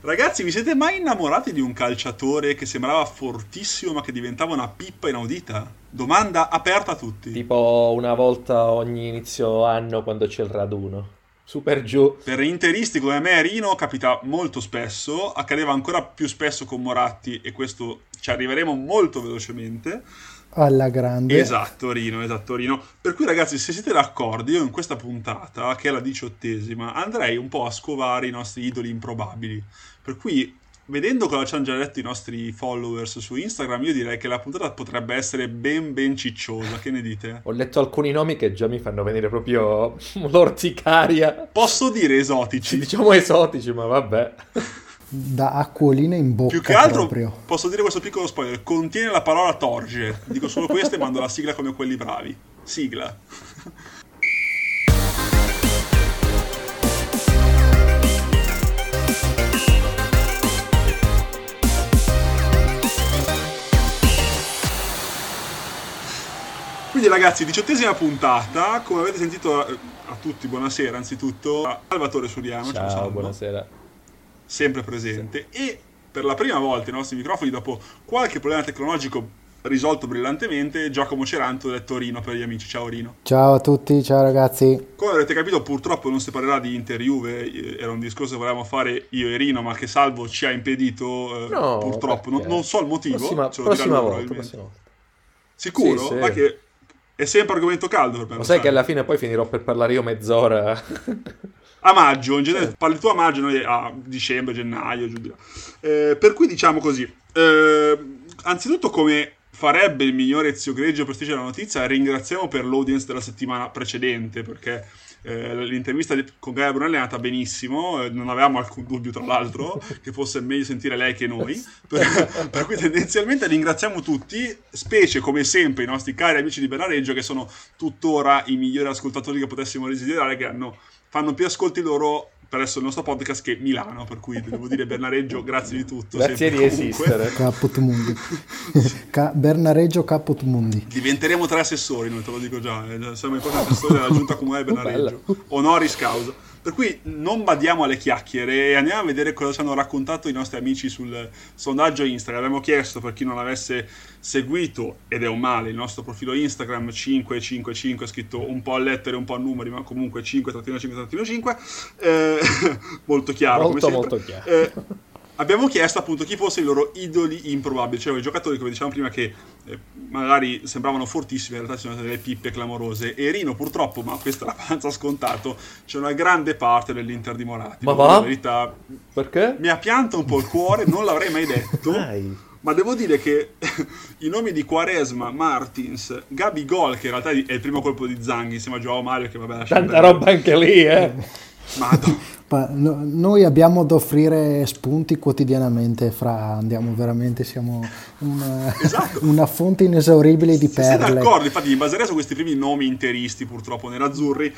Ragazzi, vi siete mai innamorati di un calciatore che sembrava fortissimo ma che diventava una pippa inaudita? Domanda aperta a tutti. Tipo una volta ogni inizio anno quando c'è il raduno. Super giù. Per interisti come me, Rino capita molto spesso, accadeva ancora più spesso con Moratti e questo ci arriveremo molto velocemente. Alla grande. Esatto, Rino, esatto, Rino. Per cui ragazzi, se siete d'accordo, io in questa puntata, che è la diciottesima, andrei un po' a scovare i nostri idoli improbabili. Per cui, vedendo cosa ci hanno già detto i nostri followers su Instagram, io direi che la puntata potrebbe essere ben ben cicciosa. Che ne dite? Ho letto alcuni nomi che già mi fanno venire proprio l'orticaria. Posso dire esotici? Diciamo esotici, ma vabbè. Da acquolina in bocca Più che altro, proprio. posso dire questo piccolo spoiler, contiene la parola torge. Dico solo questo e mando la sigla come quelli bravi. Sigla. Quindi ragazzi, diciottesima puntata, come avete sentito eh, a tutti, buonasera anzitutto, Salvatore Suriano, ciao, Ciao, Salvo buonasera. Sempre presente e per la prima volta i nostri microfoni dopo qualche problema tecnologico risolto brillantemente Giacomo Ceranto del Torino per gli amici ciao Rino Ciao a tutti, ciao ragazzi. come avrete capito purtroppo non si parlerà di Inter Juve eh, era un discorso che volevamo fare io e Rino ma che Salvo ci ha impedito eh, No, purtroppo non, non so il motivo Prossima, ce lo prossima volta, prossima volta. sicuro? Sì, sì. Ma che è sempre argomento caldo per me Lo sai. che alla fine poi finirò per parlare io mezz'ora. a maggio, in genere parli tu a maggio, noi a dicembre, gennaio, giù di là. Eh, per cui diciamo così, eh, anzitutto come farebbe il migliore Ezio Greggio Prestigio della notizia, ringraziamo per l'audience della settimana precedente, perché eh, l'intervista con Gaia Brunelli è andata benissimo, eh, non avevamo alcun dubbio tra l'altro che fosse meglio sentire lei che noi, per, per cui tendenzialmente ringraziamo tutti, specie come sempre i nostri cari amici di Benareggio che sono tuttora i migliori ascoltatori che potessimo desiderare, che hanno, fanno più ascolti loro presso il nostro podcast che Milano, per cui devo dire Bernareggio, grazie di tutto. Grazie sempre di comunque. esistere. Caput mundi. Ca- Bernareggio Caput mundi. Diventeremo tre assessori, noi te lo dico già, eh, siamo i propri assessori della giunta comunale di Bernareggio, honoris causa. Per cui non badiamo alle chiacchiere e andiamo a vedere cosa ci hanno raccontato i nostri amici sul sondaggio Instagram. Abbiamo chiesto per chi non avesse seguito, ed è un male, il nostro profilo Instagram 555, scritto un po' a lettere, un po' a numeri, ma comunque 5-5-5, eh, molto chiaro. Molto, molto chiaro. Eh, abbiamo chiesto appunto chi fossero i loro idoli improbabili, cioè i giocatori, come dicevamo prima, che eh, magari sembravano fortissimi, in realtà sono delle pippe clamorose. E Rino, purtroppo, ma questo è abbastanza scontato, c'è una grande parte dell'Inter di Moratti. Ma va? La verità, Perché? mi ha pianto un po' il cuore, non l'avrei mai detto. Dai. Ma devo dire che i nomi di Quaresma, Martins, Gabi Gol, che in realtà è il primo colpo di Zanghi insieme a Joao Mario, che vabbè Tanta roba anche lì, eh. No- noi abbiamo da offrire spunti quotidianamente fra, andiamo veramente, siamo una, Esatto. una fonte inesauribile di Se siete perle. d'accordo, infatti mi baserei su questi primi nomi interisti purtroppo nerazzurri,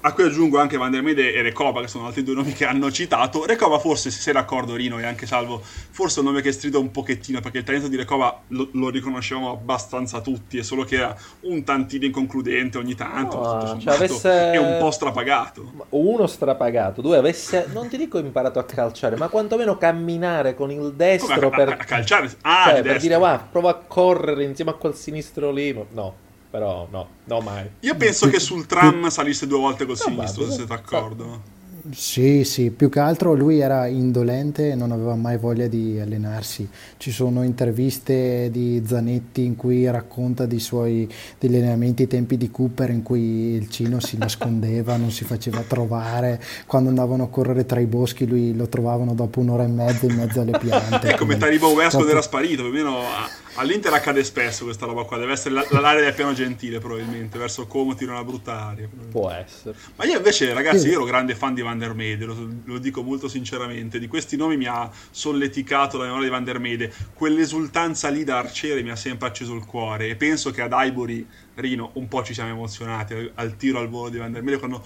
a cui aggiungo anche Van der Mede e Recoba, che sono altri due nomi che hanno citato. Recoba forse, se sei d'accordo Rino e anche Salvo, forse è un nome che strida un pochettino, perché il talento di Recoba lo, lo riconoscevamo abbastanza tutti, è solo che era un tantino inconcludente ogni tanto, No, tutto cioè, avesse- e un po' strapagato. Uno strapagato, due avesse, non ti dico imparato a calciare, ma quantomeno camminare con il Come destro a, per, a- a calciare? Ah, cioè, per dire, va, prova a correre insieme a quel sinistro lì. No, però no, no mai. Io penso che sul tram salisse due volte col Probabile. sinistro, se siete d'accordo. Sì, sì, più che altro lui era indolente e non aveva mai voglia di allenarsi. Ci sono interviste di Zanetti in cui racconta dei suoi degli allenamenti ai tempi di Cooper in cui il Cino si nascondeva, non si faceva trovare. Quando andavano a correre tra i boschi lui lo trovavano dopo un'ora e mezza in mezzo alle piante. È come Taribo West quando Dopo- era sparito, più o meno a- all'Inter accade spesso questa roba qua, deve essere la- l'area del piano gentile probabilmente, verso Como tira una brutta aria. Può essere. Ma io invece ragazzi, io ero grande fan di Van der Mede, lo, lo dico molto sinceramente, di questi nomi mi ha solleticato la memoria di Van der Mede, quell'esultanza lì da arciere mi ha sempre acceso il cuore e penso che ad Ivory, Rino, un po' ci siamo emozionati al, al tiro al volo di Van der Mede quando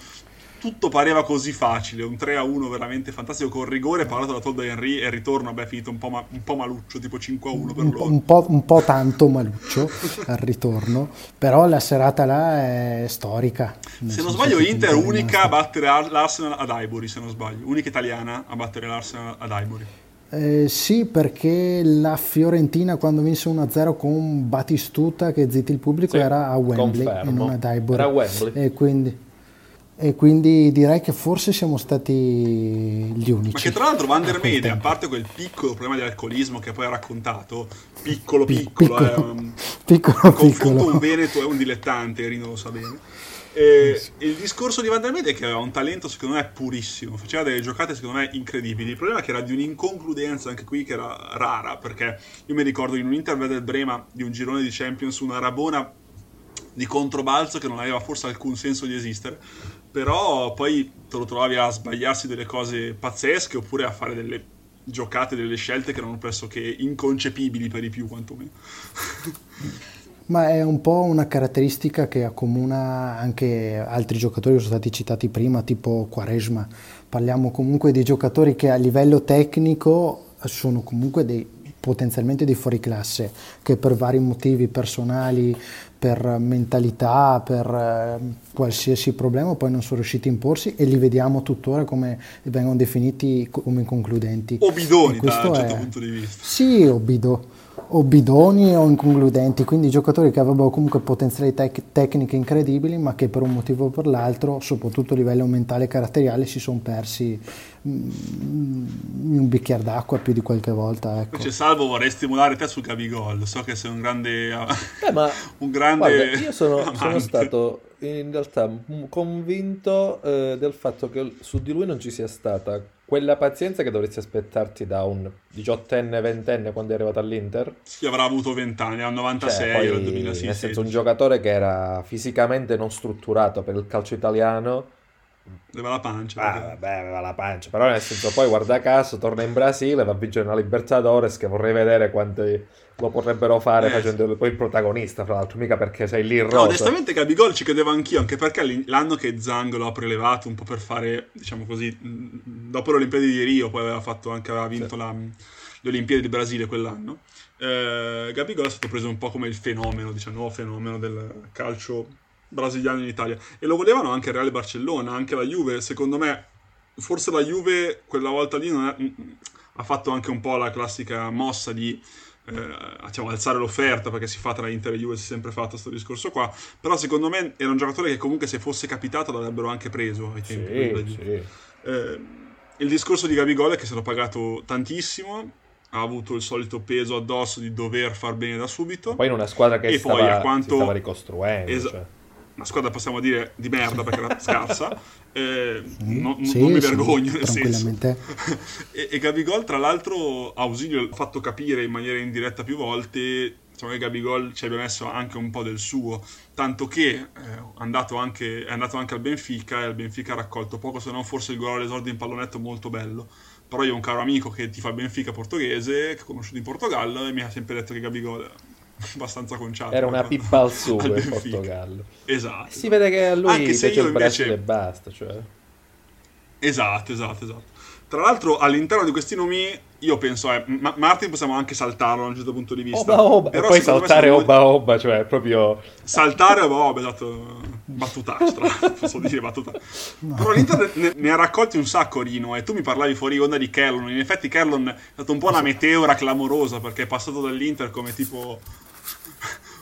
tutto pareva così facile, un 3-1 veramente fantastico con rigore parlato da Todd Henry e il ritorno vabbè finito un po', ma, un po maluccio, tipo 5-1 per un, loro. Un po', un po' tanto maluccio al ritorno, però la serata là è storica. Se non sbaglio Inter unica a battere l'Arsenal ad Highbury, se non sbaglio, unica italiana a battere l'Arsenal ad Highbury. Eh, sì, perché la Fiorentina quando vinse 1-0 con Batistuta che zitti il pubblico Sì, era a Wembley confermo. e non ad Highbury. Era a Wembley. E quindi, e quindi direi che forse siamo stati gli unici. Ma che tra l'altro Van der Mede, a parte quel piccolo problema di alcolismo che poi ha raccontato, piccolo Pi- piccolo, piccolo, eh, un- piccolo, piccolo. un Veneto e un dilettante, Rino lo sa bene. E il discorso di Van der Mede è che aveva un talento secondo me purissimo, faceva delle giocate secondo me incredibili. Il problema è che era di un'inconcludenza anche qui che era rara, perché io mi ricordo in un interview del Brema di un girone di Champions una rabona di controbalzo che non aveva forse alcun senso di esistere, però poi te lo trovavi a sbagliarsi delle cose pazzesche oppure a fare delle giocate, delle scelte che erano pressoché inconcepibili per i più quantomeno. Ma è un po' una caratteristica che accomuna anche altri giocatori che sono stati citati prima, tipo Quaresma. Parliamo comunque di giocatori che a livello tecnico sono comunque dei, potenzialmente dei fuoriclasse, che per vari motivi personali, per mentalità, per eh, qualsiasi problema poi non sono riusciti a imporsi e li vediamo tuttora come vengono definiti come inconcludenti. O bidoni da questo un certo è- punto di vista. sì, o, bido- o bidoni o inconcludenti, quindi giocatori che avrebbero comunque potenzialità tec- tecniche incredibili, ma che per un motivo o per l'altro, soprattutto a livello mentale e caratteriale, si sono persi mm, in un bicchiere d'acqua più di qualche volta. Ecco. Invece Salvo vorrei stimolare te su Gabigol, so che sei un grande... Eh, ma un grande guarda, io sono, sono stato in realtà m- convinto eh, del fatto che su di lui non ci sia stata quella pazienza che dovresti aspettarti da un diciottenne, ventenne quando è arrivato all'Inter. Sì, avrà avuto 20 anni, al 96 Cioè, il poi, 2006. nel senso un giocatore che era fisicamente non strutturato per il calcio italiano Aveva la pancia. Ah, perché- vabbè, aveva la pancia, però nel senso poi guarda caso torna in Brasile, va a vincere una Libertadores che vorrei vedere quanti lo potrebbero fare Eh, facendo poi il protagonista, fra l'altro, mica perché sei lì in No, rosa. onestamente Gabigol ci credevo anch'io, anche perché l'anno che Zang lo ha prelevato un po' per fare, diciamo così, mh, dopo le Olimpiadi di Rio, poi aveva fatto anche, aveva vinto Sì. la- le Olimpiadi di Brasile quell'anno. Eh, Gabigol è stato preso un po' come il fenomeno, diciamo, fenomeno del calcio brasiliano in Italia. E lo volevano anche il Real Barcellona, anche la Juve, secondo me, forse la Juve quella volta lì è- mh, ha fatto anche un po' la classica mossa di eh, diciamo, alzare l'offerta perché si fa tra Inter e Juve si è sempre fatto questo discorso qua però secondo me era un giocatore che comunque se fosse capitato l'avrebbero anche preso ai tempi Sì, sì. Eh, il discorso di Gabigol è che è stato pagato tantissimo ha avuto il solito peso addosso di dover far bene da subito Poi in una squadra che E stava, poi a si quanto- stava ricostruendo. Esa- cioè. Una squadra possiamo dire di merda perché era scarsa eh, no- Sì, non mi sì, vergogno nel senso e, e Gabigol, tra l'altro, Ausilio l'ha fatto capire in maniera indiretta più volte. Insomma, che Gabigol ci abbia messo anche un po' del suo. Tanto che eh, è, andato anche, è andato anche al Benfica e al Benfica ha raccolto poco, se non forse il gol all'esordio in pallonetto molto bello. Però io ho un caro amico che ti fa Benfica portoghese, che ho conosciuto in Portogallo, e mi ha sempre detto che Gabigol abbastanza conciato. Era una pippa al sugo in. Portogallo. Esatto. Si vede che a lui Anche se io il invece- e basta. Cioè. Esatto, esatto, esatto. Tra l'altro, all'interno di questi nomi, io penso, eh, Ma- Martin possiamo anche saltarlo da un certo punto di vista. Oba oba. E Però poi secondo me saltare due- oba oba, cioè proprio... Saltare oba oba, esatto. Battutaccio, tra l'altro, posso dire battutaccio. Però l'Inter ne, ne ha raccolti un sacco, Rino, e tu mi parlavi fuori onda di Kellon. In effetti Kellon è stato un po' una meteora clamorosa, perché è passato dall'Inter come tipo...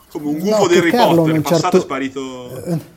come un gufo No, di Harry Kellon Potter, passato certo- e sparito...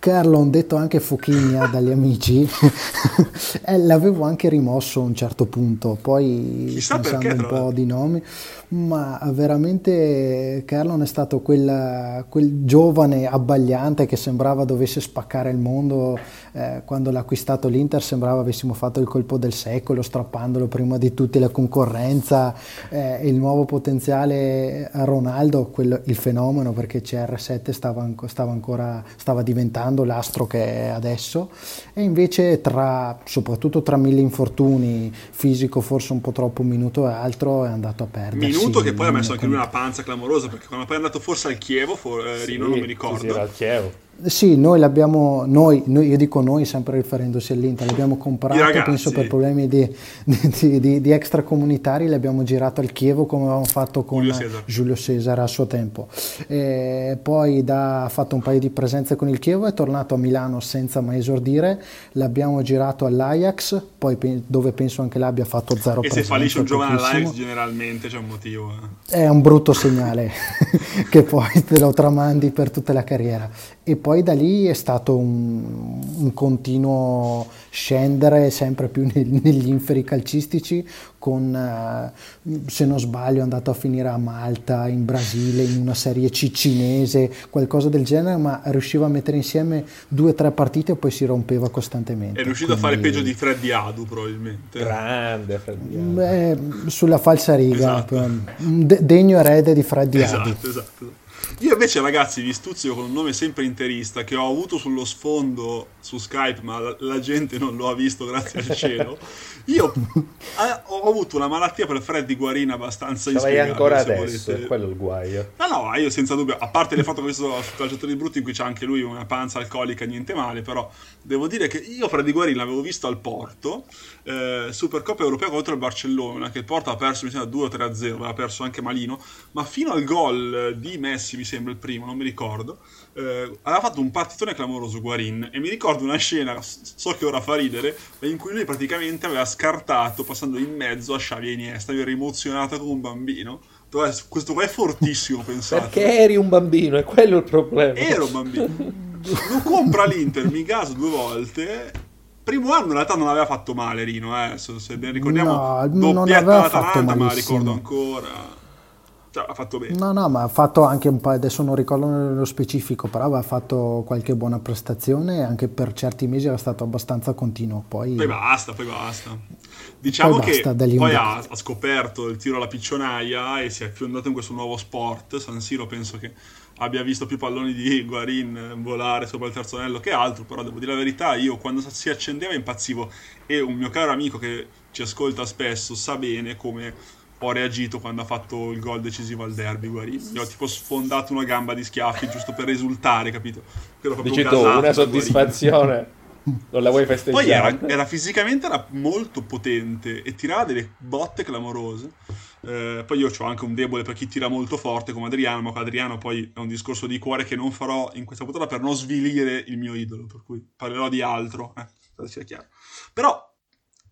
Carlo, detto anche Fochigna dagli amici, eh, l'avevo anche rimosso a un certo punto, poi Chissà pensando perché, un po' di nomi, ma veramente Carlon è stato quella- quel giovane abbagliante che sembrava dovesse spaccare il mondo, eh, quando l'ha acquistato l'Inter sembrava avessimo fatto il colpo del secolo, strappandolo prima di tutti la concorrenza, eh, il nuovo potenziale a Ronaldo, quello- il fenomeno perché CR7 stava, stava ancora stava diventando l'astro che è adesso e invece tra soprattutto tra mille infortuni fisico forse un po' troppo un minuto e altro è andato a perdersi Minuto che poi ha messo anche lui una panza clamorosa, perché quando poi è andato forse al Chievo, for- eh, Rino, Sì, non mi sì, ricordo. sì, era al Chievo. Sì, noi l'abbiamo, noi, noi, io dico noi sempre riferendosi all'Inter, l'abbiamo comprato, penso per problemi di, di, di, di, extracomunitari, l'abbiamo girato al Chievo come avevamo fatto con Giulio Cesar, Giulio a suo tempo. E poi da, ha fatto un paio di presenze con il Chievo, è tornato a Milano senza mai esordire, l'abbiamo girato all'Ajax, poi dove penso anche là abbia fatto zero E se fallisce un giovane all'Ajax generalmente c'è un motivo. Eh. È un brutto segnale che poi te lo tramandi per tutta la carriera e poi da lì è stato un, un continuo scendere sempre più nel, negli inferi calcistici con, eh, se non sbaglio, è andato a finire a Malta, in Brasile, in una serie cicinese, qualcosa del genere, ma riusciva a mettere insieme due o tre partite e poi si rompeva costantemente. È riuscito Quindi... a fare peggio di Freddy Adu probabilmente. Grande Freddy Adu. Beh, sulla falsa riga, esatto. de- degno erede di Freddy esatto, Adu. Esatto. Io invece, ragazzi, vi stuzio con un nome sempre interista che ho avuto sullo sfondo su Skype, ma la, la gente non lo ha visto, grazie al cielo. Io eh, ho avuto una malattia per Freddy Guarina abbastanza inspiegabile. ancora adesso, è quello il guaio. No, no, io senza dubbio, a parte le foto che ho visto su Calciatori Brutti in cui c'è anche lui una panza alcolica, niente male, però devo dire che io Freddy Guarina l'avevo visto al Porto, eh, Supercoppa Europea contro il Barcellona, che il Porto ha perso mi sembra 2-3-0, aveva perso anche malino, ma fino al gol di Messi, mi sembra il primo, non mi ricordo, eh, aveva fatto un partitone clamoroso Guarin e mi ricordo una scena, so che ora fa ridere, in cui lui praticamente aveva scartato passando in mezzo a Xavi e Iniesta, io ero emozionato come un bambino. Questo qua è fortissimo, pensate. Perché eri un bambino, è quello il problema. Ero un bambino. Lo compra l'Inter, mi caso due volte. Primo anno in realtà non aveva fatto male Rino, eh, se ben ricordiamo. No, non aveva fatto ma la ricordo ancora. Cioè, ha fatto bene. No, no, ma ha fatto anche un po', adesso non ricordo nello specifico, però aveva fatto qualche buona prestazione e anche per certi mesi era stato abbastanza continuo. Poi, poi basta, poi basta. Diciamo poi che basta, poi ha, ha, scoperto il tiro alla piccionaia e si è fiondato in questo nuovo sport. San Siro penso che abbia visto più palloni di Guarin volare sopra il terzo anello che altro, però devo dire la verità, io quando si accendeva impazzivo e un mio caro amico che ci ascolta spesso sa bene come ho reagito quando ha fatto il gol decisivo al derby Guarini. Gli ho tipo sfondato una gamba di schiaffi giusto per risultare, capito? Dici tu, una soddisfazione. Non la vuoi festeggiare? Poi era, era, fisicamente era molto potente e tirava delle botte clamorose. Eh, poi io ho anche un debole per chi tira molto forte come Adriano, ma Adriano poi è un discorso di cuore che non farò in questa puntata per non svilire il mio idolo, per cui parlerò di altro, eh, sia chiaro. Però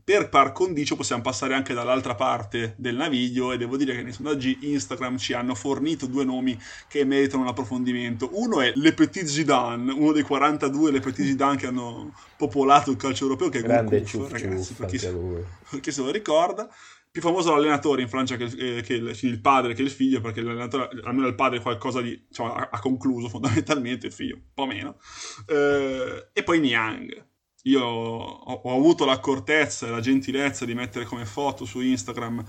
per par condicio possiamo passare anche dall'altra parte del naviglio e devo dire che nei sondaggi Instagram ci hanno fornito due nomi che meritano un approfondimento. Uno è Le Petit Zidane, uno dei 42 Le Petit Zidane che hanno popolato il calcio europeo, che è Grande Gurkuf, ragazzi, per chi, per chi se lo ricorda più famoso l'allenatore in Francia che, eh, che il, il, padre che il figlio, perché l'allenatore, almeno il padre qualcosa di, diciamo, ha, ha, concluso fondamentalmente, il figlio un po' meno. Eh, e poi Niang, io ho, ho, avuto l'accortezza e la gentilezza di mettere come foto su Instagram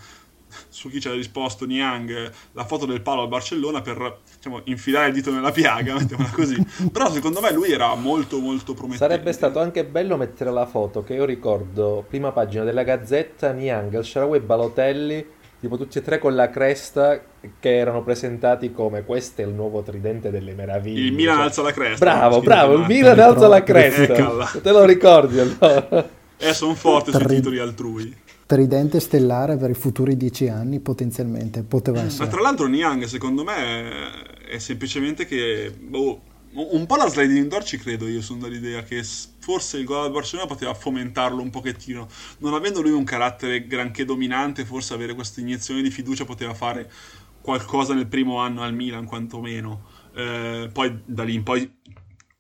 su chi ci ha risposto Niang la foto del palo al Barcellona per diciamo, infilare il dito nella piaga, mettiamola così. Però secondo me lui era molto molto promettente. Sarebbe stato anche bello mettere la foto che io ricordo, prima pagina della Gazzetta, Niang, il Sharawi e Balotelli tipo tutti e tre con la cresta che erano presentati come questo è il nuovo tridente delle meraviglie. Il Milan cioè, alza la cresta. Bravo, bravo, il Milan alza la cresta. Te lo ricordi allora? Eh, sono forte sui titoli altrui. Tridente stellare per i futuri dieci anni potenzialmente poteva essere. Ma tra l'altro Niang secondo me è semplicemente che boh, un po' la sliding door ci credo io, sono dell'idea che forse il gol al Barcellona poteva fomentarlo un pochettino. Non avendo lui un carattere granché dominante, forse avere questa iniezione di fiducia poteva fare qualcosa nel primo anno al Milan, quantomeno. Eh, poi da lì in poi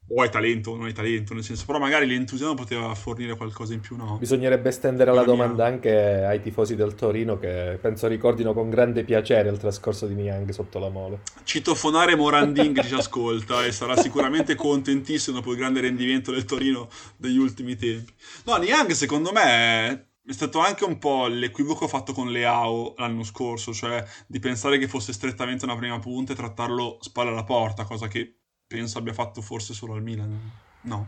o hai talento o non hai talento, nel senso, però magari l'entusiasmo poteva fornire qualcosa in più, no? Bisognerebbe estendere la domanda anche ai tifosi del Torino che penso ricordino con grande piacere il trascorso di Niang sotto la mole. Citofonare Morandin che ci ascolta e sarà sicuramente contentissimo dopo il grande rendimento del Torino degli ultimi tempi. No, Niang secondo me è stato anche un po' l'equivoco fatto con Leao l'anno scorso, cioè di pensare che fosse strettamente una prima punta e trattarlo spalla alla porta, cosa che penso abbia fatto forse solo al Milan. No.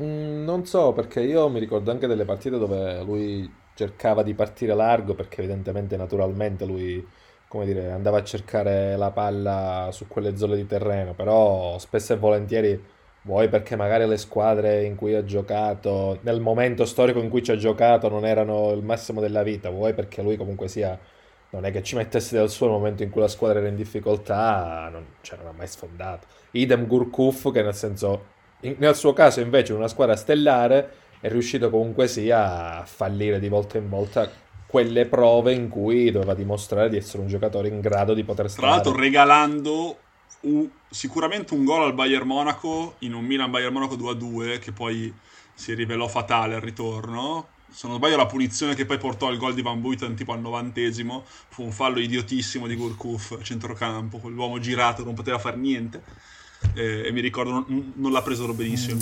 Mm, non so, perché io mi ricordo anche delle partite dove lui cercava di partire largo, perché evidentemente, naturalmente, lui, come dire, andava a cercare la palla su quelle zone di terreno, però spesso e volentieri vuoi perché magari le squadre in cui ha giocato, nel momento storico in cui ci ha giocato, non erano il massimo della vita, vuoi perché lui comunque sia, non è che ci mettesse del suo nel momento in cui la squadra era in difficoltà, non, cioè, non ha mai sfondato. Idem Gurkuf, che nel senso, in- nel suo caso invece in una squadra stellare è riuscito comunque sia a fallire di volta in volta quelle prove in cui doveva dimostrare di essere un giocatore in grado di poter Tra l'altro stare. regalando un- sicuramente un gol al Bayern Monaco in un Milan-Bayern Monaco 2-2 che poi si rivelò fatale al ritorno. Se non sbaglio la punizione che poi portò al gol di Van Buiten tipo al novantesimo fu un fallo idiotissimo di Gurkuf centrocampo, quell'uomo girato non poteva fare niente Eh, e mi ricordo non, non l'ha preso benissimo,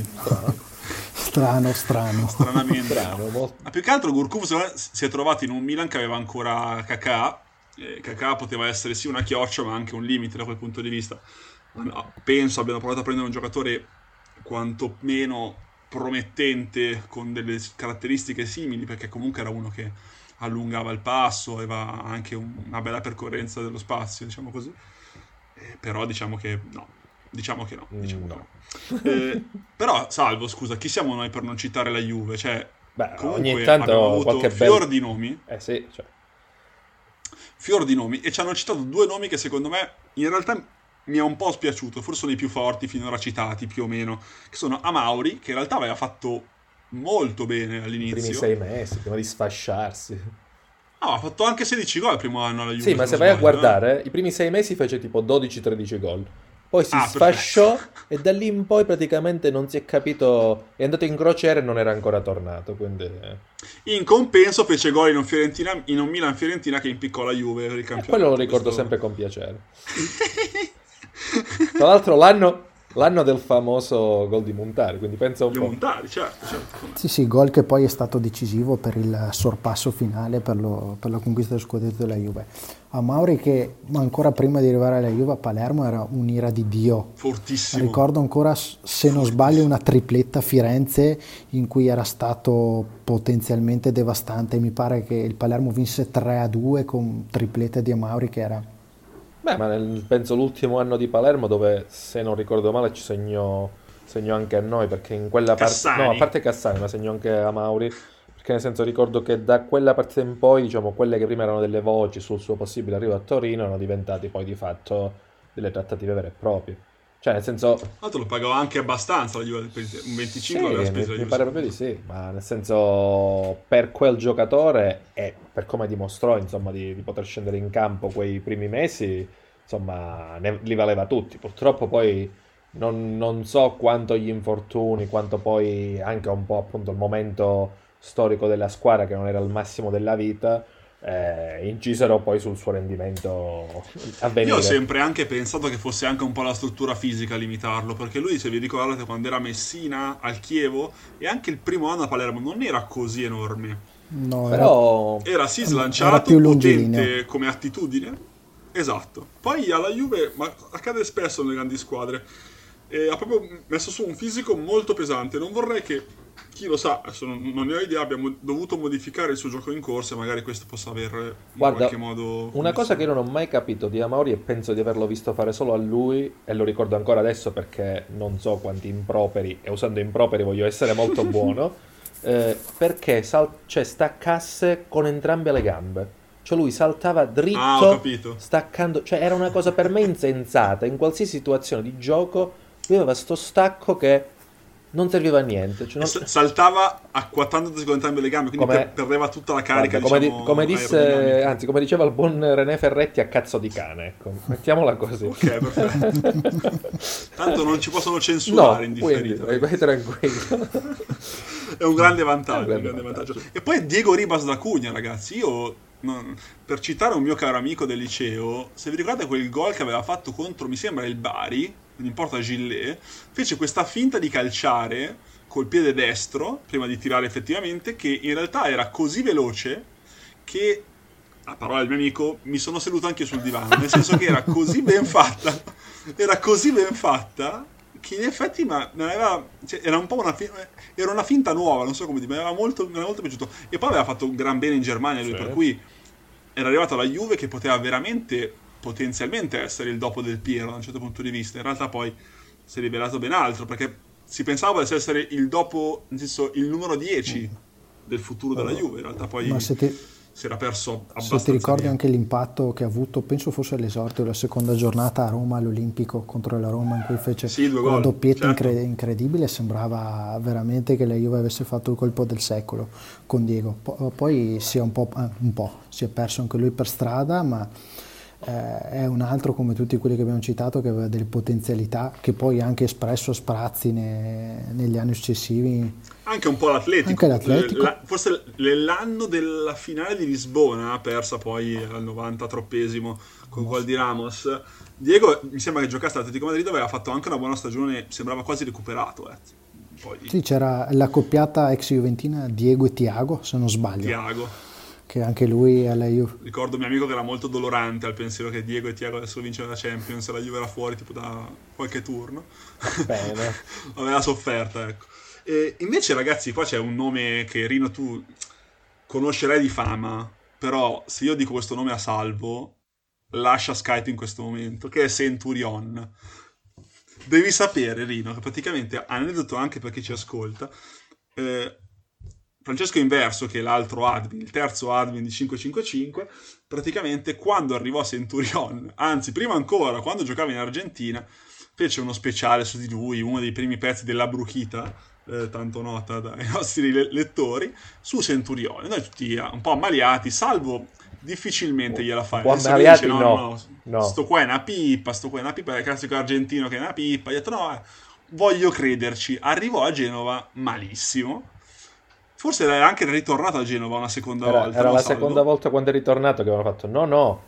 Strano, strano. stranamente. Strano, molto- Ma più che altro me, si è trovato in un Milan che aveva ancora Kakà. E Kakà poteva essere sì una chioccia, ma anche un limite da quel punto di vista. No, penso abbiano provato a prendere un giocatore quantomeno promettente con delle caratteristiche simili, perché comunque era uno che allungava il passo, aveva anche un- una bella percorrenza dello spazio, diciamo così. Eh, però diciamo che no, diciamo che no. Diciamo Mm, che no. no. Eh, però, Salvo, scusa, chi siamo noi per non citare la Juve? Cioè, Beh, comunque ogni tanto abbiamo avuto qualche bel- fior di nomi, Eh sì, cioè, fior di nomi, e ci hanno citato due nomi che secondo me in realtà mi è un po' spiaciuto, forse sono i più forti finora citati, più o meno, che sono Amauri, che in realtà aveva fatto molto bene i primi all'inizio. sei mesi, prima di sfasciarsi. Ah, ha fatto anche 16 gol il primo anno alla Juve. Sì, ma se vai a sbaglio, eh. guardare, i primi sei mesi fece tipo 12-13 gol. Poi si Ah, sfasciò perfetto. e da lì in poi praticamente non si è capito. È andato in crociera e non era ancora tornato. Quindi, eh. In compenso fece gol in un, Fiorentina, in un Milan-Fiorentina che impiccò la Juve per il E campionato. quello lo ricordo Questo- sempre con piacere. Tra l'altro, l'anno, l'anno del famoso gol di Montari. Quindi pensa un Gli po'. Montari, certo, certo. Sì, sì, gol che poi è stato decisivo per il sorpasso finale per, lo- per la conquista del scudetto della Juve. A Mauri che ancora prima di arrivare alla Juve a Palermo era un'ira di Dio. Fortissimo. Ricordo ancora, se non sbaglio, una tripletta a Firenze in cui era stato potenzialmente devastante. Mi pare che il Palermo vinse 3-2 con tripletta di Amauri che era... Beh, ma nel- penso l'ultimo anno di Palermo dove, se non ricordo male, ci segnò, segnò anche a noi, perché in quella parte... Cassani. No, a parte Cassani, ma segnò anche a Mauri, perché nel senso ricordo che da quella partita in poi, diciamo, quelle che prima erano delle voci sul suo possibile arrivo a Torino, erano diventati poi di fatto delle trattative vere e proprie. Cioè, nel senso... Tra l'altro lo pagava anche abbastanza la Juve, un 25 Sì, l'aveva mi, speso mi Juve. pare proprio di sì, ma nel senso per quel giocatore e per come dimostrò insomma di, di poter scendere in campo quei primi mesi, insomma ne- li valeva tutti. Purtroppo poi non, non so quanto gli infortuni, quanto poi anche un po' appunto il momento storico della squadra che non era il massimo della vita, eh, incisero poi sul suo rendimento a Io ho sempre anche pensato che fosse anche un po' la struttura fisica a limitarlo, perché lui, se vi ricordate, quando era a Messina, al Chievo, e anche il primo anno a Palermo, non era così enorme. No, era- Però Era sì Era slanciato, più potente come attitudine. Esatto. Poi alla Juve, ma accade spesso nelle grandi squadre, eh, ha proprio messo su un fisico molto pesante. Non vorrei che, chi lo sa, non, non ne ho idea, abbiamo dovuto modificare il suo gioco in corsa e magari questo possa aver in Guarda, qualche modo... Una cosa che io non ho mai capito di Amauri e penso di averlo visto fare solo a lui, e lo ricordo ancora adesso perché non so quanti improperi, e usando improperi voglio essere molto buono, eh, perché sal- cioè, staccasse con entrambe le gambe. Cioè lui saltava dritto, Ah, staccando, cioè era una cosa per me insensata, in qualsiasi situazione di gioco lui aveva sto stacco che non serviva a niente. Cioè, non- saltava acquattandosi con entrambe le gambe, quindi Come- per- perdeva tutta la carica. Guarda, come, di- diciamo, come disse, anzi, come diceva il buon René Ferretti a cazzo di cane, ecco, mettiamola così. Ok, perfetto. Tanto non ci possono No, censurare in quindi differita. vai, vai tranquillo. È un grande vantaggio. Un grande un grande vantaggio. vantaggio. E poi Diego Ribas da Cugna, ragazzi. Io, non- per citare un mio caro amico del liceo, se vi ricordate quel gol che aveva fatto contro, mi sembra, il Bari, non importa Gillet, fece questa finta di calciare col piede destro, prima di tirare effettivamente, che in realtà era così veloce che, a parola del mio amico, mi sono seduto anche sul divano, nel senso che era così ben fatta, era così ben fatta che in effetti ma non aveva, cioè, era un po' una, era una finta nuova, non so come dire, mi aveva molto, era molto piaciuto. E poi aveva fatto un gran bene in Germania lui, Sì. per cui era arrivato alla Juve che poteva veramente, potenzialmente essere il dopo del Piero da un certo punto di vista. In realtà poi si è rivelato ben altro, perché si pensava potesse essere il dopo, nel senso il numero 10 del futuro della Juve, in realtà poi ti, si era perso abbastanza. se ti ricordi via. anche l'impatto che ha avuto, penso fosse all'esordio della seconda giornata a Roma all'Olimpico contro la Roma in cui fece Sì, gol, doppietta certo. incre- incredibile, sembrava veramente che la Juve avesse fatto il colpo del secolo con Diego. Po- poi si è un po', eh, un po', si è perso anche lui per strada, ma eh, è un altro come tutti quelli che abbiamo citato che aveva delle potenzialità che poi ha anche espresso a sprazzi ne- negli anni successivi. Anche un po' l'Atletico. Anche l'Atletico. La- forse l'anno della finale di Lisbona, persa poi al 93esimo con gol di Ramos. Diego mi sembra che giocasse all'Atletico Madrid aveva fatto anche una buona stagione, sembrava quasi recuperato. Eh. Poi Sì, c'era la coppiata ex Juventina Diego e Tiago, se non sbaglio, Tiago. Che anche lui alla Juve. Ricordo mio amico che era molto dolorante al pensiero che Diego e Tiago adesso vincono la Champions e la Juve era fuori tipo da qualche turno. Bene. Aveva sofferta, ecco. E invece, ragazzi, qua c'è un nome che Rino tu conoscerai di fama, però se io dico questo nome a salvo, lascia Skype in questo momento, che è Centurion. Devi sapere, Rino, che praticamente, aneddoto anche per chi ci ascolta, eh, Francesco Inverso, che è l'altro admin, il terzo admin di 555, praticamente quando arrivò Centurion, anzi prima ancora, quando giocava in Argentina, fece uno speciale su di lui, uno dei primi pezzi della Bruchita, eh, tanto nota dai nostri le- lettori, su Centurione. Noi tutti eh, un po' ammaliati, salvo difficilmente gliela fai. Un po' Adesso lui ammaliati, dice, no. No. Sto qua è una pippa, sto qua è una pippa, è il classico argentino che è una pippa. Gli ho detto no, eh, voglio crederci. Arrivò a Genova malissimo. Forse era anche ritornato a Genova una seconda Era, volta. era la Salvo? seconda volta quando è ritornato che avevano fatto no, no.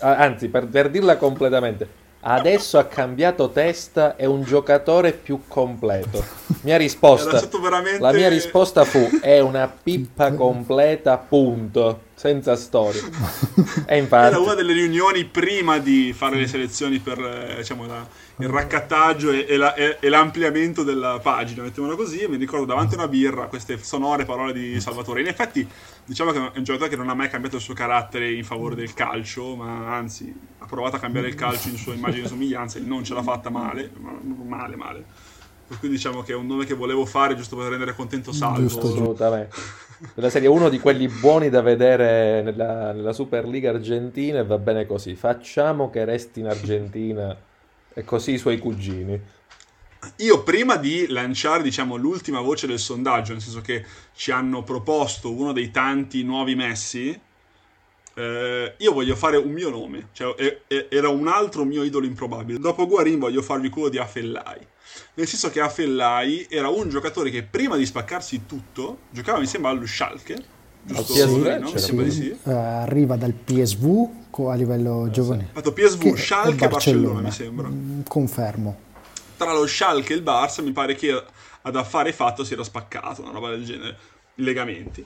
Anzi, per, per dirla completamente, adesso ha cambiato testa, è un giocatore più completo. Mia risposta, veramente... la mia risposta fu è una pippa completa, punto, senza storia. Infatti, Era una delle riunioni prima di fare le selezioni per eh, diciamo, la- il raccattaggio e, e la- e- e l'ampliamento della pagina, mettiamola così, e mi ricordo davanti a una birra queste sonore parole di Salvatore. In effetti, diciamo che è un giocatore che non ha mai cambiato il suo carattere in favore del calcio, ma anzi ha provato a cambiare il calcio in sua immagine e somiglianza e non ce l'ha fatta male, ma male, male. Per cui diciamo che è un nome che volevo fare giusto per rendere contento Salvo. Giusto, giusto. assolutamente. Della serie uno di quelli buoni da vedere nella, nella Superliga argentina e va bene così. Facciamo che resti in Argentina e così i suoi cugini. Io prima di lanciare, diciamo, l'ultima voce del sondaggio, nel senso che ci hanno proposto uno dei tanti nuovi Messi, eh, io voglio fare un mio nome, cioè e- e- era un altro mio idolo improbabile. Dopo Guarin voglio farvi quello di Afellai. Nel senso che Afellai era un giocatore che prima di spaccarsi tutto, giocava mi sembra allo Schalke, giusto? PSV, Torino? Mi sembra di Sì, sì. eh, arriva dal PSV a livello giovanile. Ha fatto PSV, Che- Schalke e Barcellona, mi sembra. Mm, Confermo. tra lo Schalke e il Barça mi pare che ad affare fatto si era spaccato, una roba del genere, i legamenti.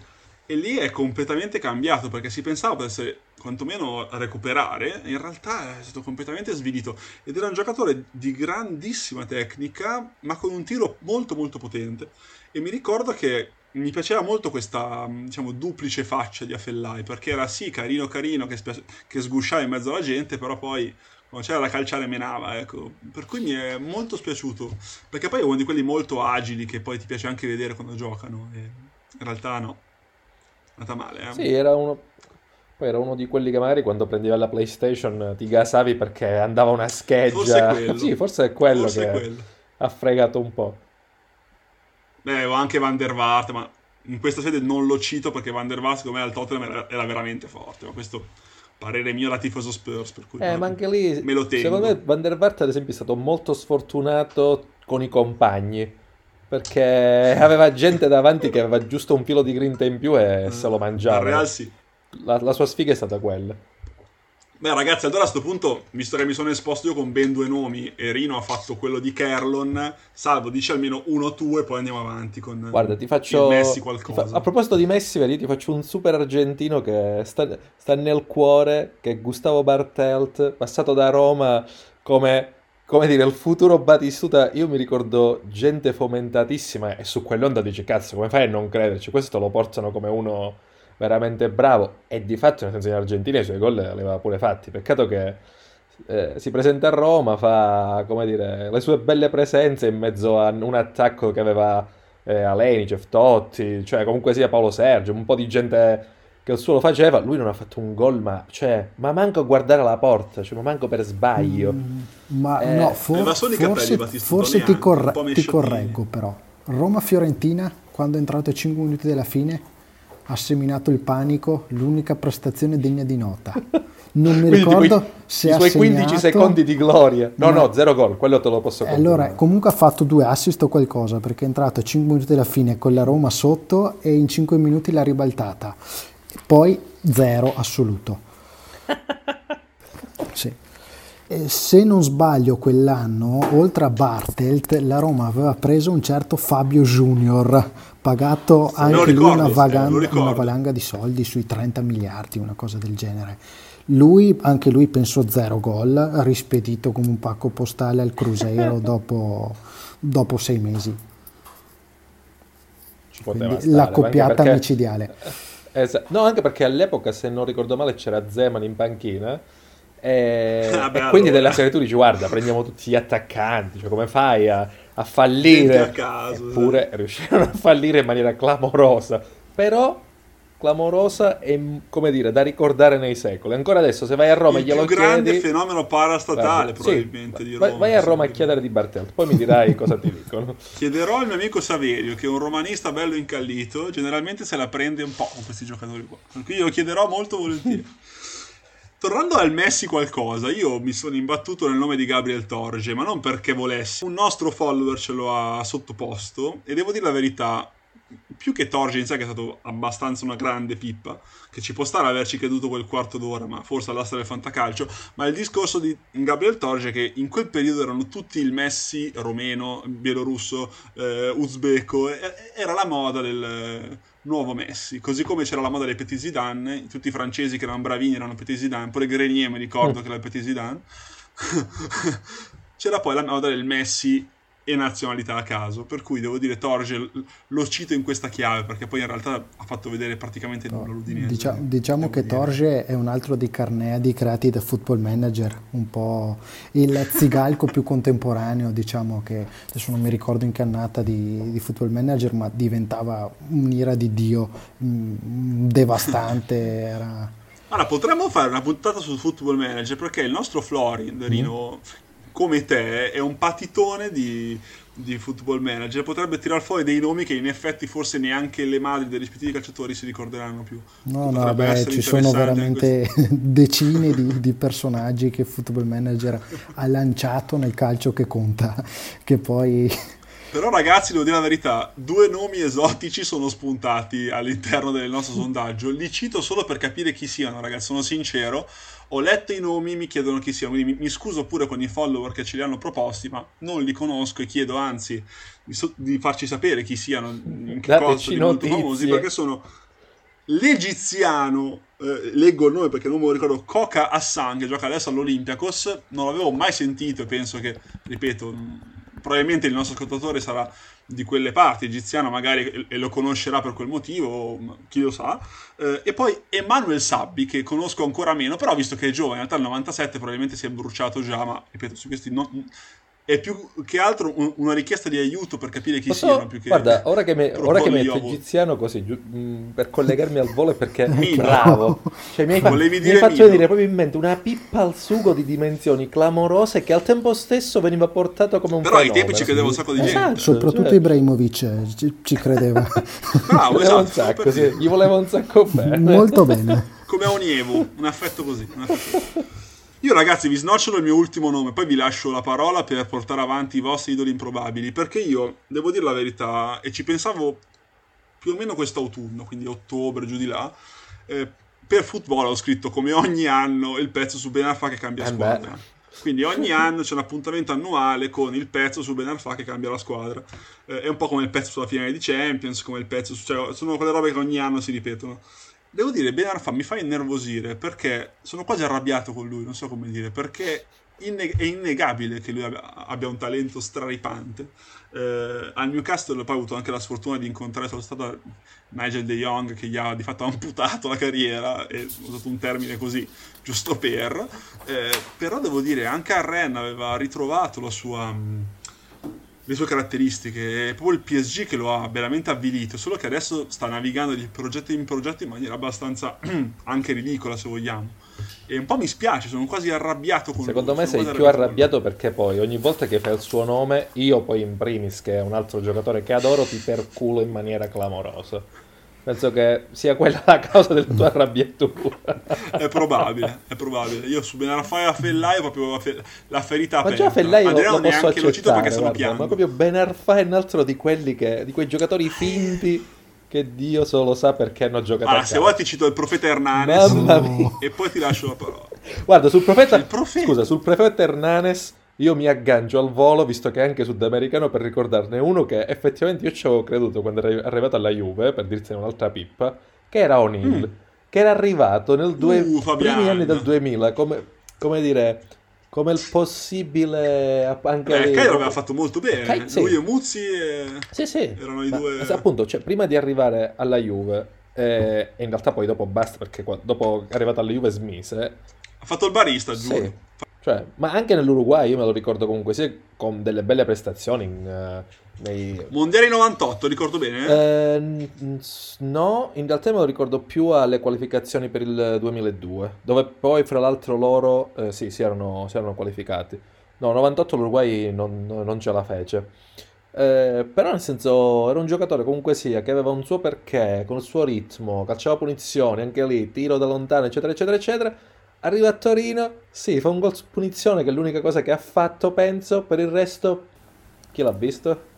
E lì è completamente cambiato perché si pensava potesse quantomeno recuperare, in realtà è stato completamente svilito ed era un giocatore di grandissima tecnica, ma con un tiro molto molto potente. E mi ricordo che mi piaceva molto questa, diciamo, duplice faccia di Affellai, perché era sì carino carino che, spe- che sgusciava in mezzo alla gente, però poi quando c'era da calciare menava, ecco. Per cui mi è molto spiaciuto, perché poi è uno di quelli molto agili che poi ti piace anche vedere quando giocano, e in realtà no. Andata male, eh. Sì, era uno. Poi era uno di quelli che magari quando prendevi la PlayStation ti gasavi perché andava una scheggia. Forse è quello. Sì, forse è quello Forse che è quello. ha fregato un po'. Beh, o anche Van der Vaart, ma in questa sede non lo cito perché Van der Vaart secondo me al Tottenham era, era veramente forte, ma questo parere mio da tifoso Spurs, per cui Eh, ma anche lì, me lo tengo. secondo me Van der Vaart ad esempio è stato molto sfortunato con i compagni. Perché aveva gente davanti che aveva giusto un filo di grinta in più e se lo Al mangiava. Real sì. La, la sua sfiga è stata quella. Beh, ragazzi, allora a questo punto, visto che mi sono esposto io con ben due nomi e Rino ha fatto quello di Kerlon, salvo, dice almeno uno tu e poi andiamo avanti con Guarda, ti faccio. Messi qualcosa. fa- A proposito di Messi, vedi, ti faccio un super argentino che sta, sta nel cuore, che è Gustavo Bartelt, passato da Roma come, come dire, il futuro Batistuta. Io mi ricordo gente fomentatissima e su quell'onda dici, cazzo, come fai a non crederci? Questo lo portano come uno veramente bravo e di fatto, nel senso, in Argentina i suoi gol li aveva pure fatti. Peccato che eh, si presenta a Roma, fa come dire, le sue belle presenze in mezzo a un attacco che aveva eh, Alenicev, Totti, cioè comunque sia Paolo Sergio, un po' di gente che il suo lo faceva, lui non ha fatto un gol, ma, cioè, ma manco a guardare la porta, cioè, ma manco per sbaglio. Mm, ma Eh, no, for- aveva solo i capelli forse, forse ti, corre- ti correggo però. Roma-Fiorentina, quando è entrato a 5 minuti dalla fine, ha seminato il panico, l'unica prestazione degna di nota. Non mi ricordo quei- se i suoi 15 segnato- secondi di gloria. No, Ma- no, zero gol, quello te lo posso E confermare. Allora, comunque ha fatto due assist o qualcosa perché è entrato a 5 minuti dalla fine con la Roma sotto e in 5 minuti l'ha ribaltata. Poi zero assoluto. Sì. Se non sbaglio quell'anno, oltre a Bartelt, la Roma aveva preso un certo Fabio Junior, pagato anche lui ricordo, una, sì, vaga- lo ricordo. una valanga di soldi sui 30 miliardi, una cosa del genere. Lui, anche lui penso zero gol, rispedito come un pacco postale al Cruzeiro dopo, dopo sei mesi. Stare, la anche coppiata perché- micidiale. Esa- No, anche perché all'epoca, se non ricordo male, c'era Zeman in panchina. E, Ah, beh, e quindi allora. della serie tu dici, guarda, prendiamo tutti gli attaccanti, cioè come fai a, a fallire? a caso, Eppure riuscirono a fallire in maniera clamorosa. Però clamorosa e, come dire, da ricordare nei secoli. Ancora adesso, se vai a Roma e il glielo più grande chiedi... fenomeno parastatale sì, probabilmente di vai, Roma. vai a Roma a sì. chiedere di Bartelt, poi mi dirai cosa ti dicono. Chiederò al mio amico Saverio, che è un romanista bello incallito, generalmente se la prende un po' con questi giocatori qua. Per cui io lo chiederò molto volentieri. Tornando al Messi qualcosa, io mi sono imbattuto nel nome di Gabriel Torge, ma non perché volessi. Un nostro follower ce lo ha sottoposto e devo dire la verità, più che Torge in sé che è stato abbastanza una grande pippa, che ci può stare averci creduto quel quarto d'ora, ma forse all'asta del fantacalcio, ma il discorso di Gabriel Torge che in quel periodo erano tutti il Messi romeno, bielorusso, eh, uzbeko, era la moda del eh, nuovo Messi, così come c'era la moda dei Petit Zidane, tutti i francesi che erano bravini erano Petit Zidane, pure Grenier mi ricordo che era il Petit Zidane. c'era poi la moda del Messi e nazionalità a caso, per cui devo dire Torge lo cito in questa chiave perché poi in realtà ha fatto vedere praticamente nulla l'Udinese. Dicia- diciamo che dire. Torge è un altro dei carneadi creati da Football Manager, un po' il zigalco più contemporaneo, diciamo che adesso non mi ricordo in che annata di, di Football Manager, ma diventava un'ira di Dio mm, devastante. Era... Allora, potremmo fare una puntata sul football manager perché il nostro Florin, Rino, come te, è un patitone di, di football manager. Potrebbe tirar fuori dei nomi che in effetti forse neanche le madri dei rispettivi calciatori si ricorderanno più. No, no, Potrebbe beh, essere ci sono veramente decine di, di personaggi che Football Manager ha lanciato nel calcio che conta, che poi... Però ragazzi, devo dire la verità, due nomi esotici sono spuntati all'interno del nostro sondaggio. Li cito solo per capire chi siano, ragazzi, sono sincero. Ho letto i nomi, mi chiedono chi siano, quindi mi, mi scuso pure con i follower che ce li hanno proposti, ma non li conosco e chiedo anzi di, so- di farci sapere chi siano, in che Dateci di molto famosi, perché sono l'egiziano, eh, leggo il nome perché non me lo ricordo, Coca Hassan, che gioca adesso all'Olympiakos, non l'avevo mai sentito e penso che, ripeto, probabilmente il nostro ascoltatore sarà di quelle parti, egiziano magari e- lo conoscerà per quel motivo, chi lo sa. Eh, e poi Emanuel Sabbi, che conosco ancora meno, però visto che è giovane, in realtà il 97 probabilmente si è bruciato già, ma ripeto, su questi no- è più che altro un- una richiesta di aiuto per capire chi Posso- siano più che Guarda, ora che, mi, ora che metto egiziano così, giu- mh, per collegarmi al volo è perché Mino. bravo. Cioè, mi hai, Volevi mi dire hai fatto Mino. venire proprio in mente una pippa al sugo di dimensioni clamorose che al tempo stesso veniva portato come un Però ai fenomeno. tempi ci credeva un sacco di gente. Esatto, Soprattutto cioè, Ibrahimovic eh, ci, ci credeva Bravo, voleva un esatto, stavo sacco, sì, gli voleva un sacco bene. molto bene. come a un Evo, un affetto così. un affetto. Io ragazzi vi snocciolo il mio ultimo nome, poi vi lascio la parola per portare avanti i vostri idoli improbabili, perché io, devo dire la verità, e ci pensavo più o meno quest'autunno, quindi ottobre, giù di là, eh, per football ho scritto come ogni anno il pezzo su Ben Arfa che cambia Eh squadra. Quindi ogni anno c'è un appuntamento annuale con il pezzo su Ben Arfa che cambia la squadra. Eh, è un po' come il pezzo sulla finale di Champions, come il pezzo su... Cioè, sono quelle robe che ogni anno si ripetono. Devo dire, Ben Arfa mi fa innervosire perché sono quasi arrabbiato con lui, non so come dire, perché inne- è innegabile che lui abbia, un talento straripante. Eh, al Newcastle poi ha avuto anche la sfortuna di incontrare, sono stato Nigel De Jong che gli ha di fatto amputato la carriera, e ho usato un termine così, giusto per, eh, però devo dire anche a Rennes aveva ritrovato la sua le sue caratteristiche, è proprio il PSG che lo ha veramente avvilito, solo che adesso sta navigando di progetto in progetto in maniera abbastanza anche ridicola se vogliamo. E un po' mi spiace, sono quasi arrabbiato con Secondo lui. me sono sei più arrabbiato perché poi ogni volta che fai il suo nome, io poi in primis, che è un altro giocatore che adoro, ti perculo in maniera clamorosa. Penso che sia quella la causa della tua arrabbiatura. È probabile, è probabile. Io su Benarfai Fellai ho proprio la, fe- la ferita Ma aperta. già Fellai lo, Adriano lo posso neanche lo cito accettare, perché sono guarda, ma proprio Ben Arfa è un altro di quelli che, di quei giocatori finti che Dio solo sa perché hanno giocato Allora, a se vuoi ti cito il profeta Hernanes Mamma mia. e poi ti lascio la parola. Guarda, sul profeta, profeta. scusa, sul profeta Hernanes io mi aggancio al volo, visto che è anche sudamericano, per ricordarne uno che effettivamente io ci avevo creduto quando era arrivato alla Juve, per dirti un'altra pippa, che era O'Neill, che era arrivato nel due, Mm. Uh, primi anni del 2000, come, come dire, come il possibile anche Eh, Caio aveva fatto molto bene. Kai- sì. Lui e Muzzi e... Sì, sì. Erano i Ma- due- appunto, cioè, prima di arrivare alla Juve, eh, e in realtà poi dopo basta perché qua- dopo è arrivato alla Juve smise, ha fatto il barista, giuro. Cioè, ma anche nell'Uruguay io me lo ricordo comunque sia con delle belle prestazioni in, eh, nei... Mondiali 98, ricordo bene? Eh, s- no, in realtà me lo ricordo più alle qualificazioni per il 2002, dove poi fra l'altro loro eh, sì, si erano, si erano qualificati. No, 98 l'Uruguay non, non ce la fece. Eh, però nel senso era un giocatore comunque sia che aveva un suo perché, con il suo ritmo, calciava punizioni, anche lì, tiro da lontano, eccetera, eccetera, eccetera. Arriva a Torino, sì, fa un gol su punizione che è l'unica cosa che ha fatto, penso. Per il resto, chi l'ha visto?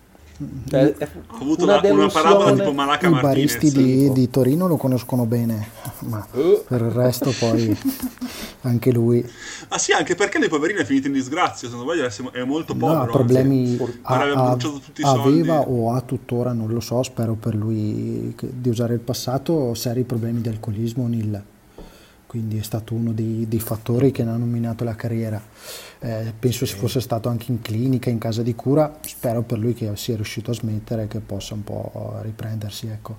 Cioè, Ho avuto una una, una parabola tipo Malaca I baristi di, di Torino lo conoscono bene, ma Uh. per il resto poi anche lui Ah sì, anche perché le poverine è finito in disgrazia, se non sbaglio è- molto no, povero. ha problemi anzi. Aveva ha- bruciato tutti i soldi. aveva o ha tuttora, non lo so, spero per lui che- di usare il passato, seri problemi di alcolismo Nil. Quindi è stato uno dei, dei fattori che ne hanno nominato la carriera. Eh, penso si fosse stato anche in clinica, in casa di cura. Spero per lui che sia riuscito a smettere e che possa un po' riprendersi. Ecco.